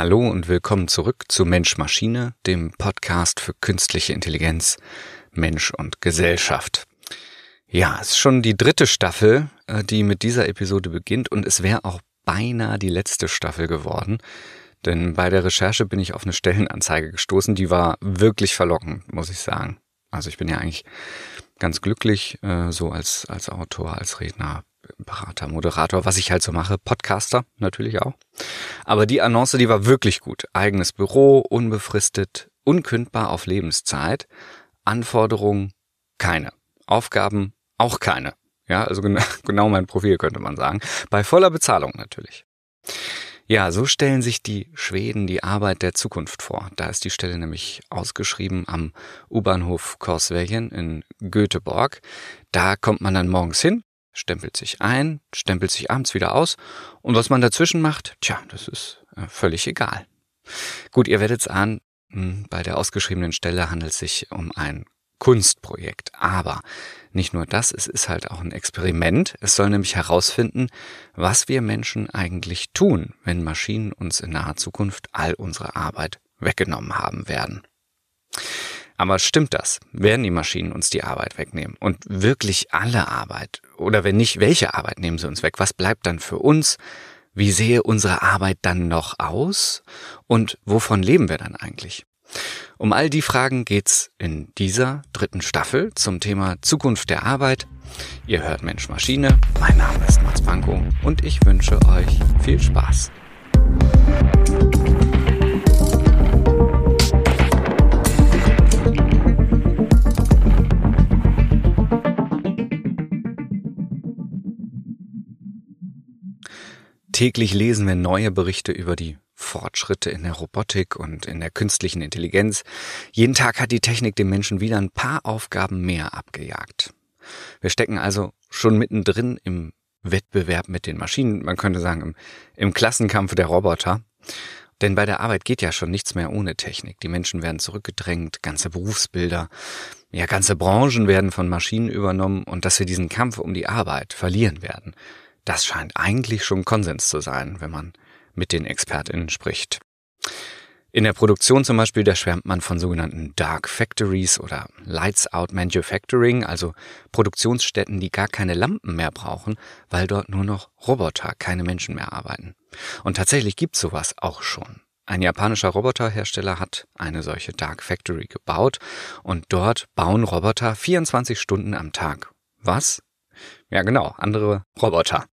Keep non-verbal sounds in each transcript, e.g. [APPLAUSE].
Hallo und willkommen zurück zu Mensch Maschine, dem Podcast für künstliche Intelligenz, Mensch und Gesellschaft. Ja, es ist schon die dritte Staffel, äh, die mit dieser Episode beginnt und es wäre auch beinahe die letzte Staffel geworden. Denn bei der Recherche bin ich auf eine Stellenanzeige gestoßen, die war wirklich verlockend, muss ich sagen. Also ich bin ja eigentlich ganz glücklich, äh, so als, als Autor, als Redner, Berater, Moderator, was ich halt so mache, Podcaster natürlich auch. Aber die Annonce, die war wirklich gut. Eigenes Büro, unbefristet, unkündbar auf Lebenszeit. Anforderungen keine. Aufgaben auch keine. Ja, also genau, [LAUGHS] genau mein Profil könnte man sagen. Bei voller Bezahlung natürlich. Ja, so stellen sich die Schweden die Arbeit der Zukunft vor. Da ist die Stelle nämlich ausgeschrieben am U-Bahnhof Korsvegen in Göteborg. Da kommt man dann morgens hin, stempelt sich ein, stempelt sich abends wieder aus und was man dazwischen macht, tja, das ist äh, völlig egal. Gut, ihr werdet es ahnen, hm, bei der ausgeschriebenen Stelle handelt es sich um ein Kunstprojekt. Aber nicht nur das, es ist halt auch ein Experiment. Es soll nämlich herausfinden, was wir Menschen eigentlich tun, wenn Maschinen uns in naher Zukunft all unsere Arbeit weggenommen haben werden. Aber stimmt das? Werden die Maschinen uns die Arbeit wegnehmen? Und wirklich alle Arbeit? Oder wenn nicht, welche Arbeit nehmen sie uns weg? Was bleibt dann für uns? Wie sehe unsere Arbeit dann noch aus? Und wovon leben wir dann eigentlich? Um all die Fragen geht's in dieser dritten Staffel zum Thema Zukunft der Arbeit. Ihr hört Mensch Maschine. Mein Name ist Mats Pankow und ich wünsche euch viel Spaß. Täglich lesen wir neue Berichte über die Fortschritte in der Robotik und in der künstlichen Intelligenz. Jeden Tag hat die Technik dem Menschen wieder ein paar Aufgaben mehr abgejagt. Wir stecken also schon mittendrin im Wettbewerb mit den Maschinen, man könnte sagen im, im Klassenkampf der Roboter. Denn bei der Arbeit geht ja schon nichts mehr ohne Technik. Die Menschen werden zurückgedrängt, ganze Berufsbilder, ja ganze Branchen werden von Maschinen übernommen und dass wir diesen Kampf um die Arbeit verlieren werden. Das scheint eigentlich schon Konsens zu sein, wenn man mit den ExpertInnen spricht. In der Produktion zum Beispiel, da schwärmt man von sogenannten Dark Factories oder Lights Out Manufacturing, also Produktionsstätten, die gar keine Lampen mehr brauchen, weil dort nur noch Roboter, keine Menschen mehr arbeiten. Und tatsächlich gibt's sowas auch schon. Ein japanischer Roboterhersteller hat eine solche Dark Factory gebaut und dort bauen Roboter 24 Stunden am Tag. Was? Ja, genau, andere Roboter.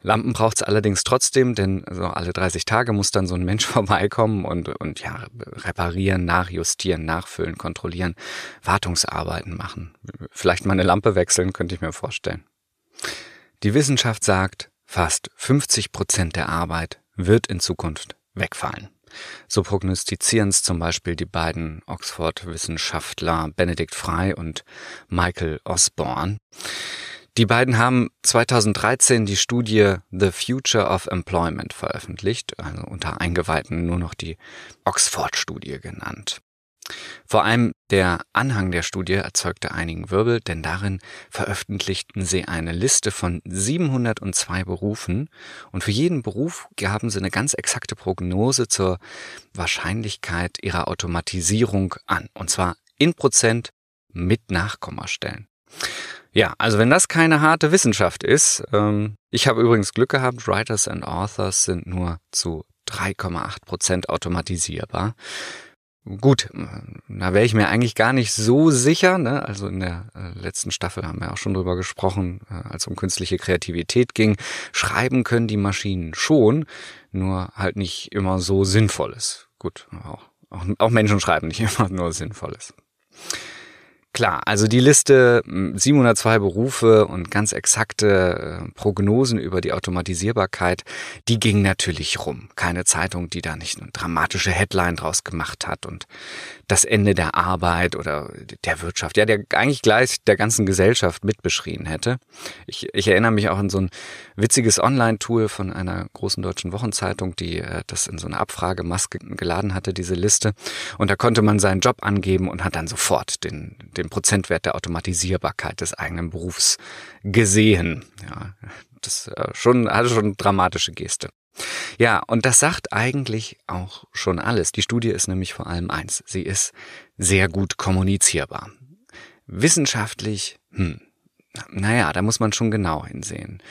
Lampen braucht's allerdings trotzdem, denn so alle 30 Tage muss dann so ein Mensch [LAUGHS] vorbeikommen und, und ja, reparieren, nachjustieren, nachfüllen, kontrollieren, Wartungsarbeiten machen. Vielleicht mal eine Lampe wechseln, könnte ich mir vorstellen. Die Wissenschaft sagt, fast 50 Prozent der Arbeit wird in Zukunft wegfallen. So prognostizieren es zum Beispiel die beiden Oxford-Wissenschaftler Benedikt Frey und Michael Osborne. Die beiden haben 2013 die Studie The Future of Employment veröffentlicht, also unter Eingeweihten nur noch die Oxford-Studie genannt. Vor allem der Anhang der Studie erzeugte einigen Wirbel, denn darin veröffentlichten sie eine Liste von 702 Berufen und für jeden Beruf gaben sie eine ganz exakte Prognose zur Wahrscheinlichkeit ihrer Automatisierung an, und zwar in Prozent mit Nachkommastellen. Ja, also wenn das keine harte Wissenschaft ist, ähm, ich habe übrigens Glück gehabt, Writers and Authors sind nur zu 3,8 Prozent automatisierbar. Gut, da wäre ich mir eigentlich gar nicht so sicher. Ne? Also in der äh, letzten Staffel haben wir auch schon drüber gesprochen, äh, als um künstliche Kreativität ging. Schreiben können die Maschinen schon, nur halt nicht immer so sinnvolles. Gut, auch, auch Menschen schreiben nicht [LAUGHS] immer nur sinnvolles. Klar, also die Liste 702 hm, Berufe und ganz exakte äh, Prognosen über die Automatisierbarkeit, die ging natürlich rum. Keine Zeitung, die da nicht eine dramatische Headline draus gemacht hat und das Ende der Arbeit oder der Wirtschaft, ja, der eigentlich gleich der ganzen Gesellschaft mitbeschrien hätte. Ich, ich erinnere mich auch an so ein witziges Online-Tool von einer großen deutschen Wochenzeitung, die äh, das in so eine Abfragemaske geladen hatte, diese Liste. Und da konnte man seinen Job angeben und hat dann sofort den den Prozentwert der Automatisierbarkeit des eigenen Berufs gesehen. Ja, das äh, schon, hatte schon dramatische Geste. Ja, und das sagt eigentlich auch schon alles. Die Studie ist nämlich vor allem eins. Sie ist sehr gut kommunizierbar. Wissenschaftlich, hm, naja, da muss man schon genau hinsehen.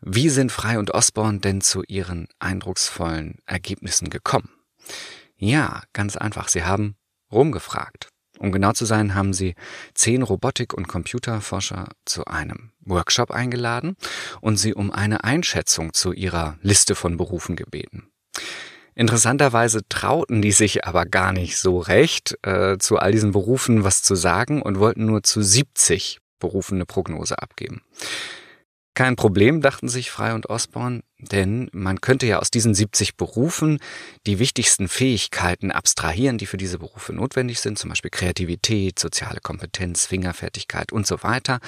Wie sind Frei und Osborne denn zu ihren eindrucksvollen Ergebnissen gekommen? Ja, ganz einfach. Sie haben rumgefragt. Um genau zu sein, haben sie zehn Robotik- und Computerforscher zu einem Workshop eingeladen und sie um eine Einschätzung zu ihrer Liste von Berufen gebeten. Interessanterweise trauten die sich aber gar nicht so recht, äh, zu all diesen Berufen was zu sagen und wollten nur zu 70 Berufen eine Prognose abgeben. Kein Problem, dachten sich Frei und Osborne, denn man könnte ja aus diesen 70 Berufen die wichtigsten Fähigkeiten abstrahieren, die für diese Berufe notwendig sind, zum Beispiel Kreativität, soziale Kompetenz, Fingerfertigkeit und so weiter,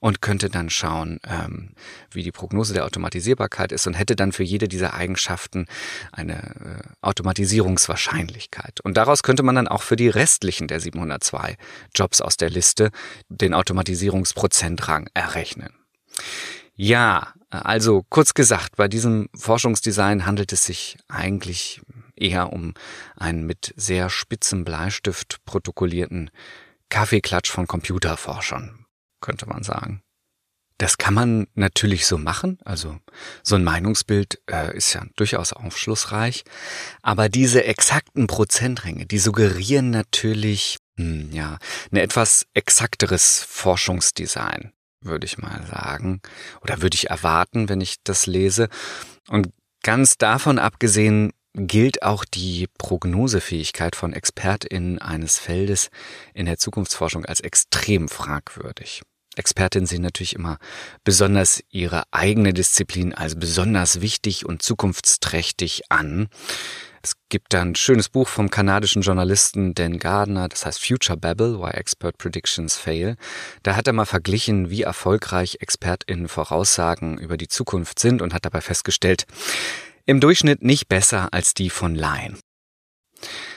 und könnte dann schauen, ähm, wie die Prognose der Automatisierbarkeit ist und hätte dann für jede dieser Eigenschaften eine äh, Automatisierungswahrscheinlichkeit. Und daraus könnte man dann auch für die restlichen der 702 Jobs aus der Liste den Automatisierungsprozentrang errechnen. Ja, also kurz gesagt, bei diesem Forschungsdesign handelt es sich eigentlich eher um einen mit sehr spitzem Bleistift protokollierten Kaffeeklatsch von Computerforschern, könnte man sagen. Das kann man natürlich so machen, also so ein Meinungsbild äh, ist ja durchaus aufschlussreich, aber diese exakten Prozentränge, die suggerieren natürlich hm, ja, ein etwas exakteres Forschungsdesign würde ich mal sagen, oder würde ich erwarten, wenn ich das lese. Und ganz davon abgesehen gilt auch die Prognosefähigkeit von ExpertInnen eines Feldes in der Zukunftsforschung als extrem fragwürdig. Expertinnen sehen natürlich immer besonders ihre eigene Disziplin als besonders wichtig und zukunftsträchtig an. Es gibt da ein schönes Buch vom kanadischen Journalisten Dan Gardner, das heißt Future Babble, Why Expert Predictions Fail. Da hat er mal verglichen, wie erfolgreich ExpertInnen Voraussagen über die Zukunft sind und hat dabei festgestellt, im Durchschnitt nicht besser als die von Laien.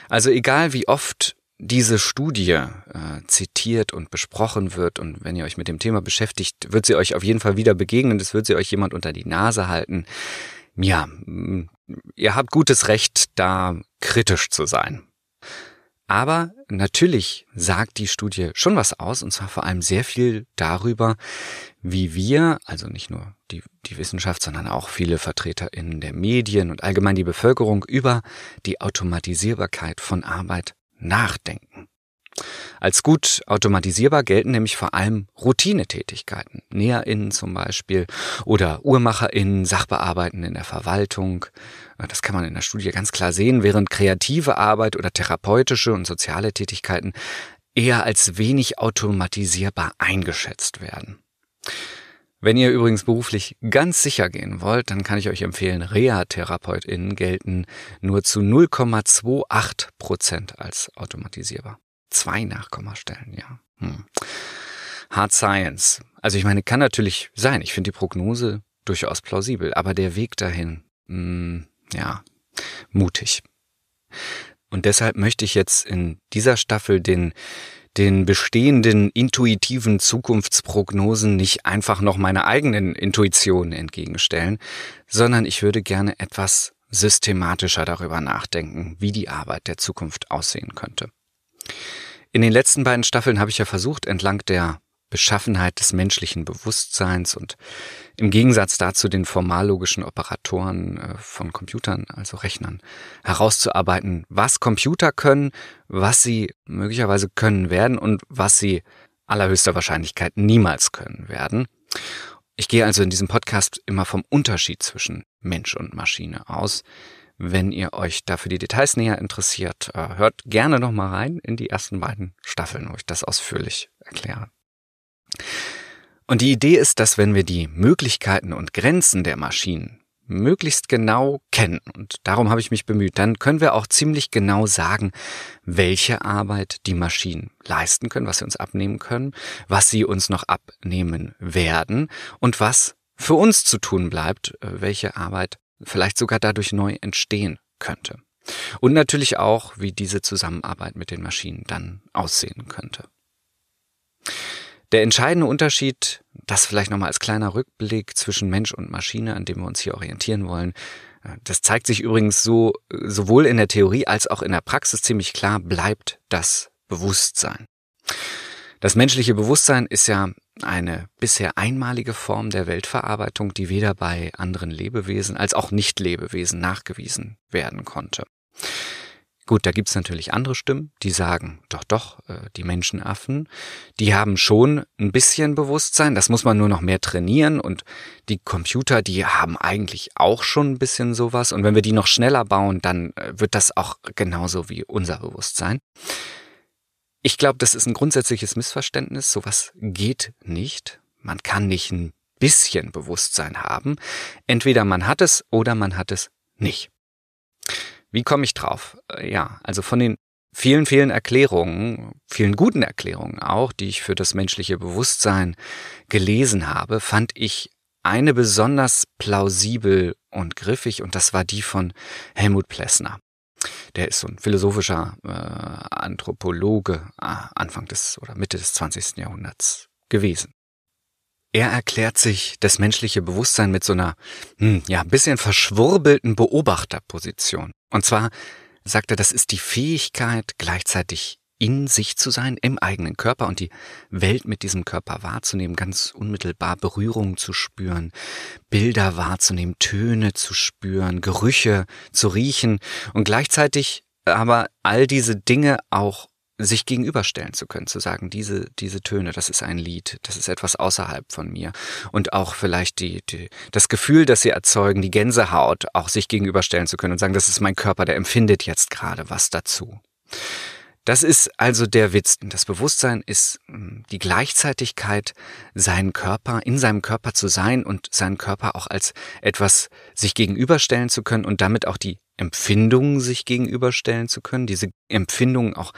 Also egal wie oft diese Studie äh, zitiert und besprochen wird und wenn ihr euch mit dem Thema beschäftigt, wird sie euch auf jeden Fall wieder begegnen, es wird sie euch jemand unter die Nase halten. Ja, ihr habt gutes Recht, da kritisch zu sein. Aber natürlich sagt die Studie schon was aus, und zwar vor allem sehr viel darüber, wie wir, also nicht nur die, die Wissenschaft, sondern auch viele VertreterInnen der Medien und allgemein die Bevölkerung über die Automatisierbarkeit von Arbeit nachdenken. Als gut automatisierbar gelten nämlich vor allem Routinetätigkeiten, NäherInnen zum Beispiel oder UhrmacherInnen, Sachbearbeiten in der Verwaltung. Das kann man in der Studie ganz klar sehen, während kreative Arbeit oder therapeutische und soziale Tätigkeiten eher als wenig automatisierbar eingeschätzt werden. Wenn ihr übrigens beruflich ganz sicher gehen wollt, dann kann ich euch empfehlen, Reha-TherapeutInnen gelten nur zu 0,28 Prozent als automatisierbar. Zwei Nachkommastellen, ja. Hm. Hard Science. Also ich meine, kann natürlich sein. Ich finde die Prognose durchaus plausibel, aber der Weg dahin, mh, hm, ja, mutig. Und deshalb möchte ich jetzt in dieser Staffel den den bestehenden intuitiven Zukunftsprognosen nicht einfach noch meine eigenen Intuitionen entgegenstellen, sondern ich würde gerne etwas systematischer darüber nachdenken, wie die Arbeit der Zukunft aussehen könnte. In den letzten beiden Staffeln habe ich ja versucht, entlang der Beschaffenheit des menschlichen Bewusstseins und im Gegensatz dazu den formallogischen Operatoren äh, von Computern, also Rechnern, herauszuarbeiten, was Computer können, was sie möglicherweise können werden und was sie allerhöchster Wahrscheinlichkeit niemals können werden. Ich gehe also in diesem Podcast immer vom Unterschied zwischen Mensch und Maschine aus. Wenn ihr euch dafür die Details näher interessiert, äh, hört gerne noch mal rein in die ersten beiden Staffeln, wo ich das ausführlich erkläre. Und die Idee ist, dass wenn wir die Möglichkeiten und Grenzen der Maschinen möglichst genau kennen, und darum habe ich mich bemüht, dann können wir auch ziemlich genau sagen, welche Arbeit die Maschinen leisten können, was sie uns abnehmen können, was sie uns noch abnehmen werden und was für uns zu tun bleibt, äh, welche Arbeit vielleicht sogar dadurch neu entstehen könnte. Und natürlich auch, wie diese Zusammenarbeit mit den Maschinen dann aussehen könnte. Der entscheidende Unterschied, das vielleicht nochmal als kleiner Rückblick zwischen Mensch und Maschine, an dem wir uns hier orientieren wollen, Das zeigt sich übrigens so, sowohl in der Theorie als auch in der Praxis ziemlich klar, bleibt das Bewusstsein. Das menschliche Bewusstsein ist ja eine bisher einmalige Form der Weltverarbeitung, die weder bei anderen Lebewesen als auch Nicht-Lebewesen nachgewiesen werden konnte. Gut, da gibt's natürlich andere Stimmen, die sagen, doch, doch, äh, die Menschenaffen, die haben schon ein bisschen Bewusstsein, das muss man nur noch mehr trainieren und die Computer, die haben eigentlich auch schon ein bisschen sowas und wenn wir die noch schneller bauen, dann äh, wird das auch genauso wie unser Bewusstsein. Ich glaube, das ist ein grundsätzliches Missverständnis, sowas geht nicht. Man kann nicht ein bisschen Bewusstsein haben. Entweder man hat es oder man hat es nicht. Wie komme ich drauf? Äh, ja, also von den vielen, vielen Erklärungen, vielen guten Erklärungen auch, die ich für das menschliche Bewusstsein gelesen habe, fand ich eine besonders plausibel und griffig und das war die von Helmut Plessner. Der ist so ein philosophischer äh, Anthropologe äh, Anfang des oder Mitte des 20. Jahrhunderts gewesen. Er erklärt sich das menschliche Bewusstsein mit so einer, hm, ja, bisschen verschwurbelten Beobachterposition. Und zwar sagt er, das ist die Fähigkeit, gleichzeitig in sich zu sein, im eigenen Körper und die Welt mit diesem Körper wahrzunehmen, ganz unmittelbar Berührungen zu spüren, Bilder wahrzunehmen, Töne zu spüren, Gerüche zu riechen und gleichzeitig aber all diese Dinge auch sich gegenüberstellen zu können, zu sagen, diese, diese Töne, das ist ein Lied, das ist etwas außerhalb von mir. Und auch vielleicht die, die, das Gefühl, das sie erzeugen, die Gänsehaut, auch sich gegenüberstellen zu können und sagen, das ist mein Körper, der empfindet jetzt gerade was dazu. Das ist also der Witz. Das Bewusstsein ist hm, die Gleichzeitigkeit, seinen Körper, in seinem Körper zu sein und seinen Körper auch als etwas sich gegenüberstellen zu können und damit auch die Empfindungen sich gegenüberstellen zu können, diese Empfindungen auch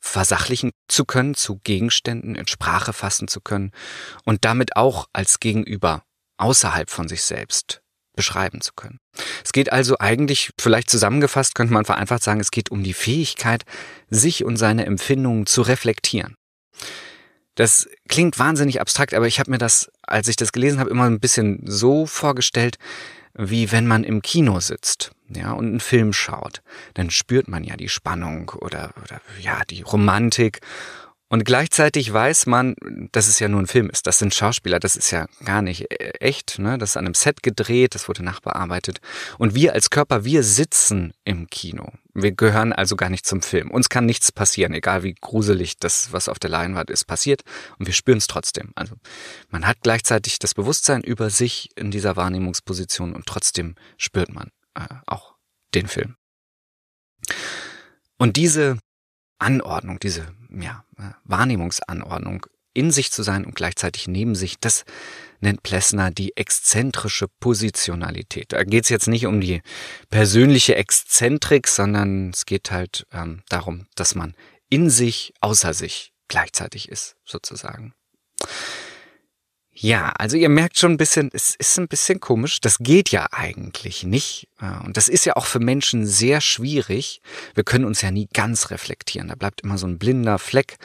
versachlichen zu können, zu Gegenständen in Sprache fassen zu können und damit auch als Gegenüber außerhalb von sich selbst beschreiben zu können. Es geht also eigentlich, vielleicht zusammengefasst könnte man vereinfacht sagen, es geht um die Fähigkeit, sich und seine Empfindungen zu reflektieren. Das klingt wahnsinnig abstrakt, aber ich habe mir das, als ich das gelesen habe, immer ein bisschen so vorgestellt, wie wenn man im Kino sitzt, ja, und einen Film schaut. Dann spürt man ja die Spannung oder, oder ja, die Romantik. Und gleichzeitig weiß man, dass es ja nur ein Film ist. Das sind Schauspieler, das ist ja gar nicht äh, echt. Ne? Das ist an einem Set gedreht, das wurde nachbearbeitet. Und wir als Körper, wir sitzen im Kino. Wir gehören also gar nicht zum Film. Uns kann nichts passieren, egal wie gruselig das, was auf der Leinwand ist, passiert. Und wir spüren es trotzdem. Also man hat gleichzeitig das Bewusstsein über sich in dieser Wahrnehmungsposition und trotzdem spürt man äh, auch den Film. Und diese Anordnung, diese ja, äh, Wahrnehmungsanordnung, in sich zu sein und gleichzeitig neben sich, das nennt Plessner die exzentrische Positionalität. Da geht es jetzt nicht um die persönliche Exzentrik, sondern es geht halt ähm, darum, dass man in sich, außer sich gleichzeitig ist, sozusagen. Ja, also ihr merkt schon ein bisschen, es ist ein bisschen komisch. Das geht ja eigentlich nicht. Äh, und das ist ja auch für Menschen sehr schwierig. Wir können uns ja nie ganz reflektieren. Da bleibt immer so ein blinder Fleck,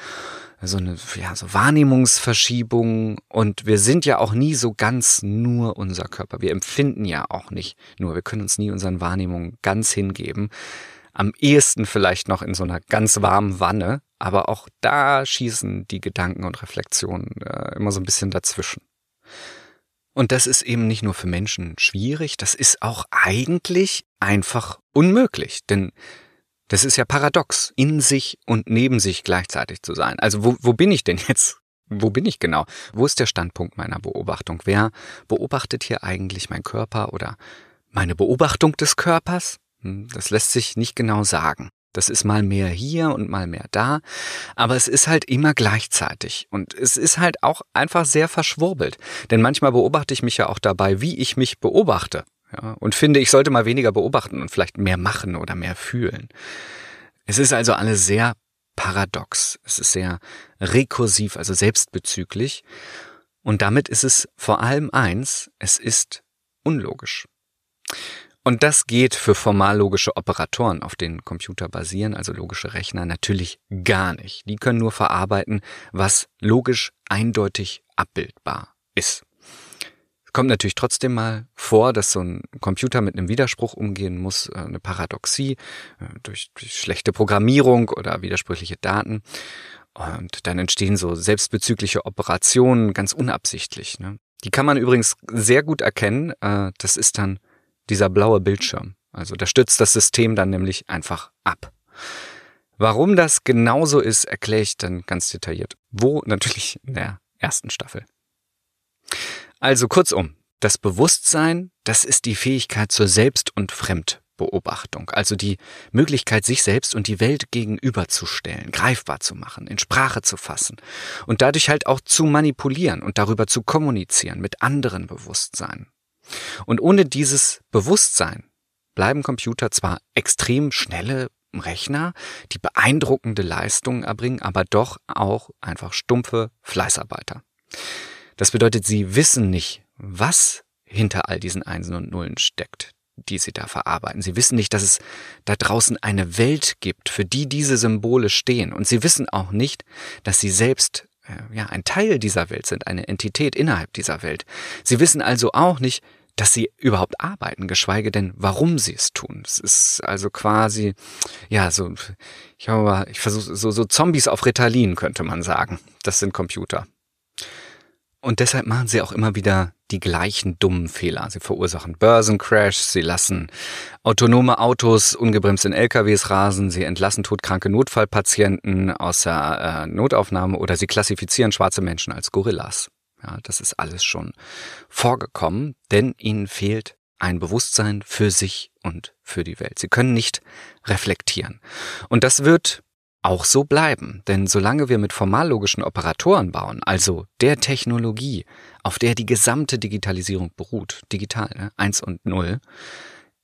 so eine ja, so Wahrnehmungsverschiebung. Und wir sind ja auch nie so ganz nur unser Körper. Wir empfinden ja auch nicht nur. Wir können uns nie unseren Wahrnehmungen ganz hingeben. Am ehesten vielleicht noch in so einer ganz warmen Wanne, aber auch da schießen die Gedanken und Reflexionen äh, immer so ein bisschen dazwischen. Und das ist eben nicht nur für Menschen schwierig, das ist auch eigentlich einfach unmöglich, denn das ist ja paradox, in sich und neben sich gleichzeitig zu sein. Also wo, wo bin ich denn jetzt? Wo bin ich genau? Wo ist der Standpunkt meiner Beobachtung? Wer beobachtet hier eigentlich mein Körper oder meine Beobachtung des Körpers? Hm, das lässt sich nicht genau sagen. Das ist mal mehr hier und mal mehr da, aber es ist halt immer gleichzeitig. Und es ist halt auch einfach sehr verschwurbelt, denn manchmal beobachte ich mich ja auch dabei, wie ich mich beobachte. Ja, und finde, ich sollte mal weniger beobachten und vielleicht mehr machen oder mehr fühlen. Es ist also alles sehr paradox, es ist sehr rekursiv, also selbstbezüglich. Und damit ist es vor allem eins, es ist unlogisch. Und das geht für formal logische Operatoren, auf denen Computer basieren, also logische Rechner, natürlich gar nicht. Die können nur verarbeiten, was logisch eindeutig abbildbar ist. Kommt natürlich trotzdem mal vor, dass so ein Computer mit einem Widerspruch umgehen muss, äh, eine Paradoxie äh, durch, durch schlechte Programmierung oder widersprüchliche Daten. Und dann entstehen so selbstbezügliche Operationen ganz unabsichtlich. Ne? Die kann man übrigens sehr gut erkennen. Äh, das ist dann dieser blaue Bildschirm. Also da stützt das System dann nämlich einfach ab. Warum das genauso ist, erkläre ich dann ganz detailliert. Wo? Natürlich in der ersten Staffel. Also kurzum, das Bewusstsein, das ist die Fähigkeit zur Selbst- und Fremdbeobachtung, also die Möglichkeit, sich selbst und die Welt gegenüberzustellen, greifbar zu machen, in Sprache zu fassen und dadurch halt auch zu manipulieren und darüber zu kommunizieren mit anderen Bewusstseinen. Und ohne dieses Bewusstsein bleiben Computer zwar extrem schnelle Rechner, die beeindruckende Leistungen erbringen, aber doch auch einfach stumpfe Fleißarbeiter. Das bedeutet, sie wissen nicht, was hinter all diesen Einsen und Nullen steckt, die sie da verarbeiten. Sie wissen nicht, dass es da draußen eine Welt gibt, für die diese Symbole stehen. Und sie wissen auch nicht, dass sie selbst ja, ein Teil dieser Welt sind, eine Entität innerhalb dieser Welt. Sie wissen also auch nicht, dass sie überhaupt arbeiten, geschweige denn, warum sie es tun. Es ist also quasi, ja, so, ich habe mal, ich versuche, so, so Zombies auf Ritalin könnte man sagen. Das sind Computer. Und deshalb machen sie auch immer wieder die gleichen dummen Fehler. Sie verursachen Börsencrash, sie lassen autonome Autos ungebremst in LKWs rasen, sie entlassen todkranke Notfallpatienten aus der äh, Notaufnahme oder sie klassifizieren schwarze Menschen als Gorillas. Ja, das ist alles schon vorgekommen, denn ihnen fehlt ein Bewusstsein für sich und für die Welt. Sie können nicht reflektieren. Und das wird auch so bleiben. Denn solange wir mit formallogischen Operatoren bauen, also der Technologie, auf der die gesamte Digitalisierung beruht, digital, ne, 1 und 0,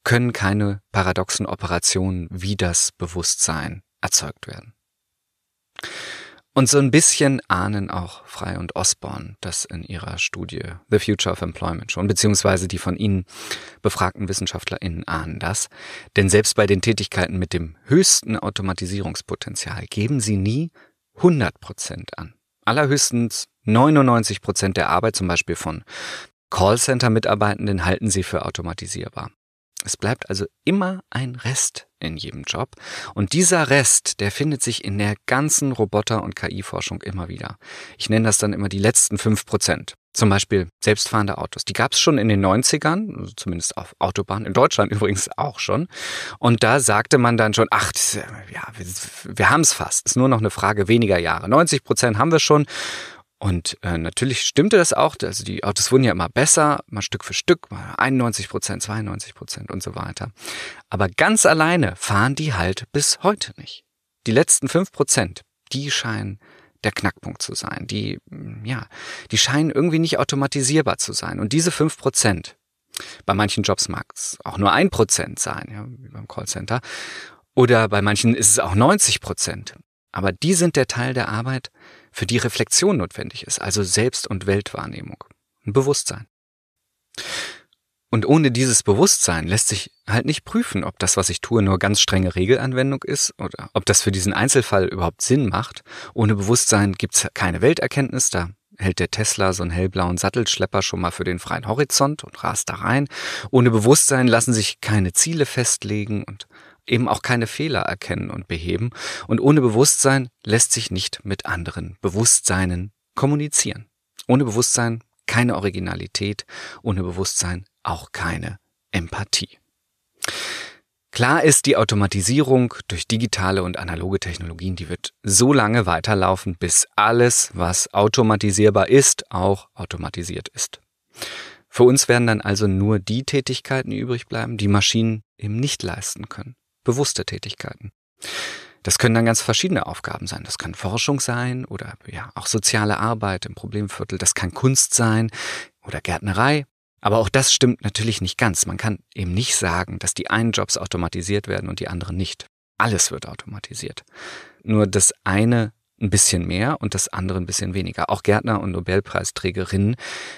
können keine paradoxen Operationen wie das Bewusstsein erzeugt werden. Und so ein bisschen ahnen auch Frey und Osborne das in ihrer Studie The Future of Employment schon, beziehungsweise die von ihnen befragten WissenschaftlerInnen ahnen das. Denn selbst bei den Tätigkeiten mit dem höchsten Automatisierungspotenzial geben sie nie 100 Prozent an. Allerhöchstens 99 Prozent der Arbeit, zum Beispiel von Callcenter-Mitarbeitenden, halten sie für automatisierbar. Es bleibt also immer ein Rest in jedem Job. Und dieser Rest, der findet sich in der ganzen Roboter- und KI-Forschung immer wieder. Ich nenne das dann immer die letzten fünf Prozent. Zum Beispiel selbstfahrende Autos. Die gab es schon in den 90ern, also zumindest auf Autobahnen, in Deutschland [LAUGHS] übrigens auch schon. Und da sagte man dann schon, ach, ja, wir, wir haben es fast. Ist nur noch eine Frage weniger Jahre. 90 Prozent haben wir schon. Und äh, natürlich stimmte das auch. Also die Autos wurden ja immer besser, mal Stück für Stück, mal 91 Prozent, 92 Prozent und so weiter. Aber ganz alleine fahren die halt bis heute nicht. Die letzten fünf Prozent, die scheinen der Knackpunkt zu sein. Die, ja, die scheinen irgendwie nicht automatisierbar zu sein. Und diese fünf Prozent, bei manchen Jobs mag es auch nur ein Prozent sein, ja, wie beim Callcenter. Oder bei manchen ist es auch 90 Prozent. Aber die sind der Teil der Arbeit, für die Reflexion notwendig ist, also Selbst- und Weltwahrnehmung, ein Bewusstsein. Und ohne dieses Bewusstsein lässt sich halt nicht prüfen, ob das, was ich tue, nur ganz strenge Regelanwendung ist oder ob das für diesen Einzelfall überhaupt Sinn macht. Ohne Bewusstsein gibt's keine Welterkenntnis, da hält der Tesla so einen hellblauen Sattelschlepper schon mal für den freien Horizont und rast da rein. Ohne Bewusstsein lassen sich keine Ziele festlegen und eben auch keine Fehler erkennen und beheben. Und ohne Bewusstsein lässt sich nicht mit anderen Bewusstseinen kommunizieren. Ohne Bewusstsein keine Originalität, ohne Bewusstsein auch keine Empathie. Klar ist, die Automatisierung durch digitale und analoge Technologien, die wird so lange weiterlaufen, bis alles, was automatisierbar ist, auch automatisiert ist. Für uns werden dann also nur die Tätigkeiten übrig bleiben, die Maschinen eben nicht leisten können bewusste Tätigkeiten. Das können dann ganz verschiedene Aufgaben sein. Das kann Forschung sein oder ja auch soziale Arbeit im Problemviertel. Das kann Kunst sein oder Gärtnerei. Aber auch das stimmt natürlich nicht ganz. Man kann eben nicht sagen, dass die einen Jobs automatisiert werden und die anderen nicht. Alles wird automatisiert. Nur das eine ein bisschen mehr und das andere ein bisschen weniger. Auch Gärtner und Nobelpreisträgerinnen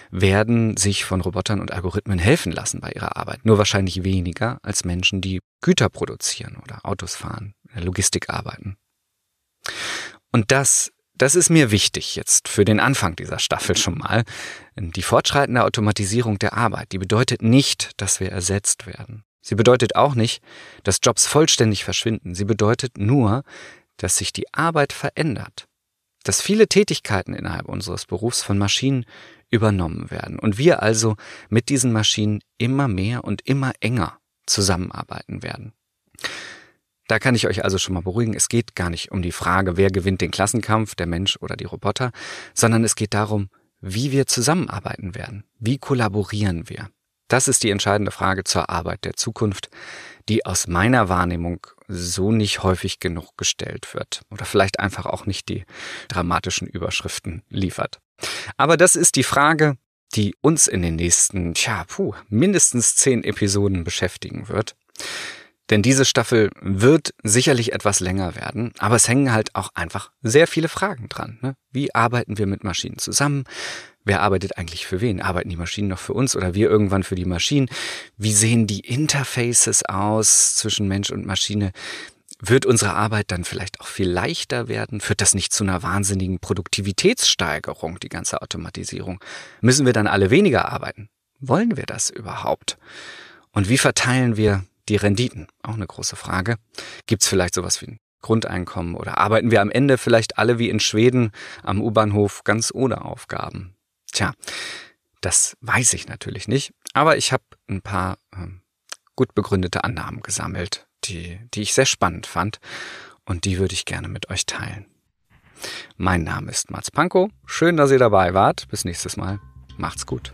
werden sich von Robotern und Algorithmen helfen lassen bei ihrer Arbeit. Nur wahrscheinlich weniger als Menschen, die Güter produzieren oder Autos fahren, in der Logistik arbeiten. Und das, das ist mir wichtig jetzt für den Anfang dieser Staffel schon mal. Die fortschreitende Automatisierung der Arbeit, die bedeutet nicht, dass wir ersetzt werden. Sie bedeutet auch nicht, dass Jobs vollständig verschwinden. Sie bedeutet nur, dass sich die Arbeit verändert. Dass viele Tätigkeiten innerhalb unseres Berufs von Maschinen übernommen werden und wir also mit diesen Maschinen immer mehr und immer enger zusammenarbeiten werden. Da kann ich euch also schon mal beruhigen, es geht gar nicht um die Frage, wer gewinnt den Klassenkampf, der Mensch oder die Roboter, sondern es geht darum, wie wir zusammenarbeiten werden, wie kollaborieren wir. Das ist die entscheidende Frage zur Arbeit der Zukunft, die aus meiner Wahrnehmung so nicht häufig genug gestellt wird oder vielleicht einfach auch nicht die dramatischen Überschriften liefert. Aber das ist die Frage, die uns in den nächsten, tja, puh, mindestens zehn Episoden beschäftigen wird. Denn diese Staffel wird sicherlich etwas länger werden, aber es hängen halt auch einfach sehr viele Fragen dran. Ne? Wie arbeiten wir mit Maschinen zusammen? Wer arbeitet eigentlich für wen? Arbeiten die Maschinen noch für uns oder wir irgendwann für die Maschinen? Wie sehen die Interfaces aus zwischen Mensch und Maschine? Wird unsere Arbeit dann vielleicht auch viel leichter werden? Führt das nicht zu einer wahnsinnigen Produktivitätssteigerung, die ganze Automatisierung? Müssen wir dann alle weniger arbeiten? Wollen wir das überhaupt? Und wie verteilen wir die Renditen? Auch eine große Frage. Gibt es vielleicht sowas wie ein Grundeinkommen oder arbeiten wir am Ende vielleicht alle wie in Schweden am U-Bahnhof ganz ohne Aufgaben? Tja, das weiß ich natürlich nicht, aber ich habe ein paar ähm, gut begründete Annahmen gesammelt, die, die ich sehr spannend fand und die würde ich gerne mit euch teilen. Mein Name ist Mats Pankow. Schön, dass ihr dabei wart. Bis nächstes Mal. Macht's gut.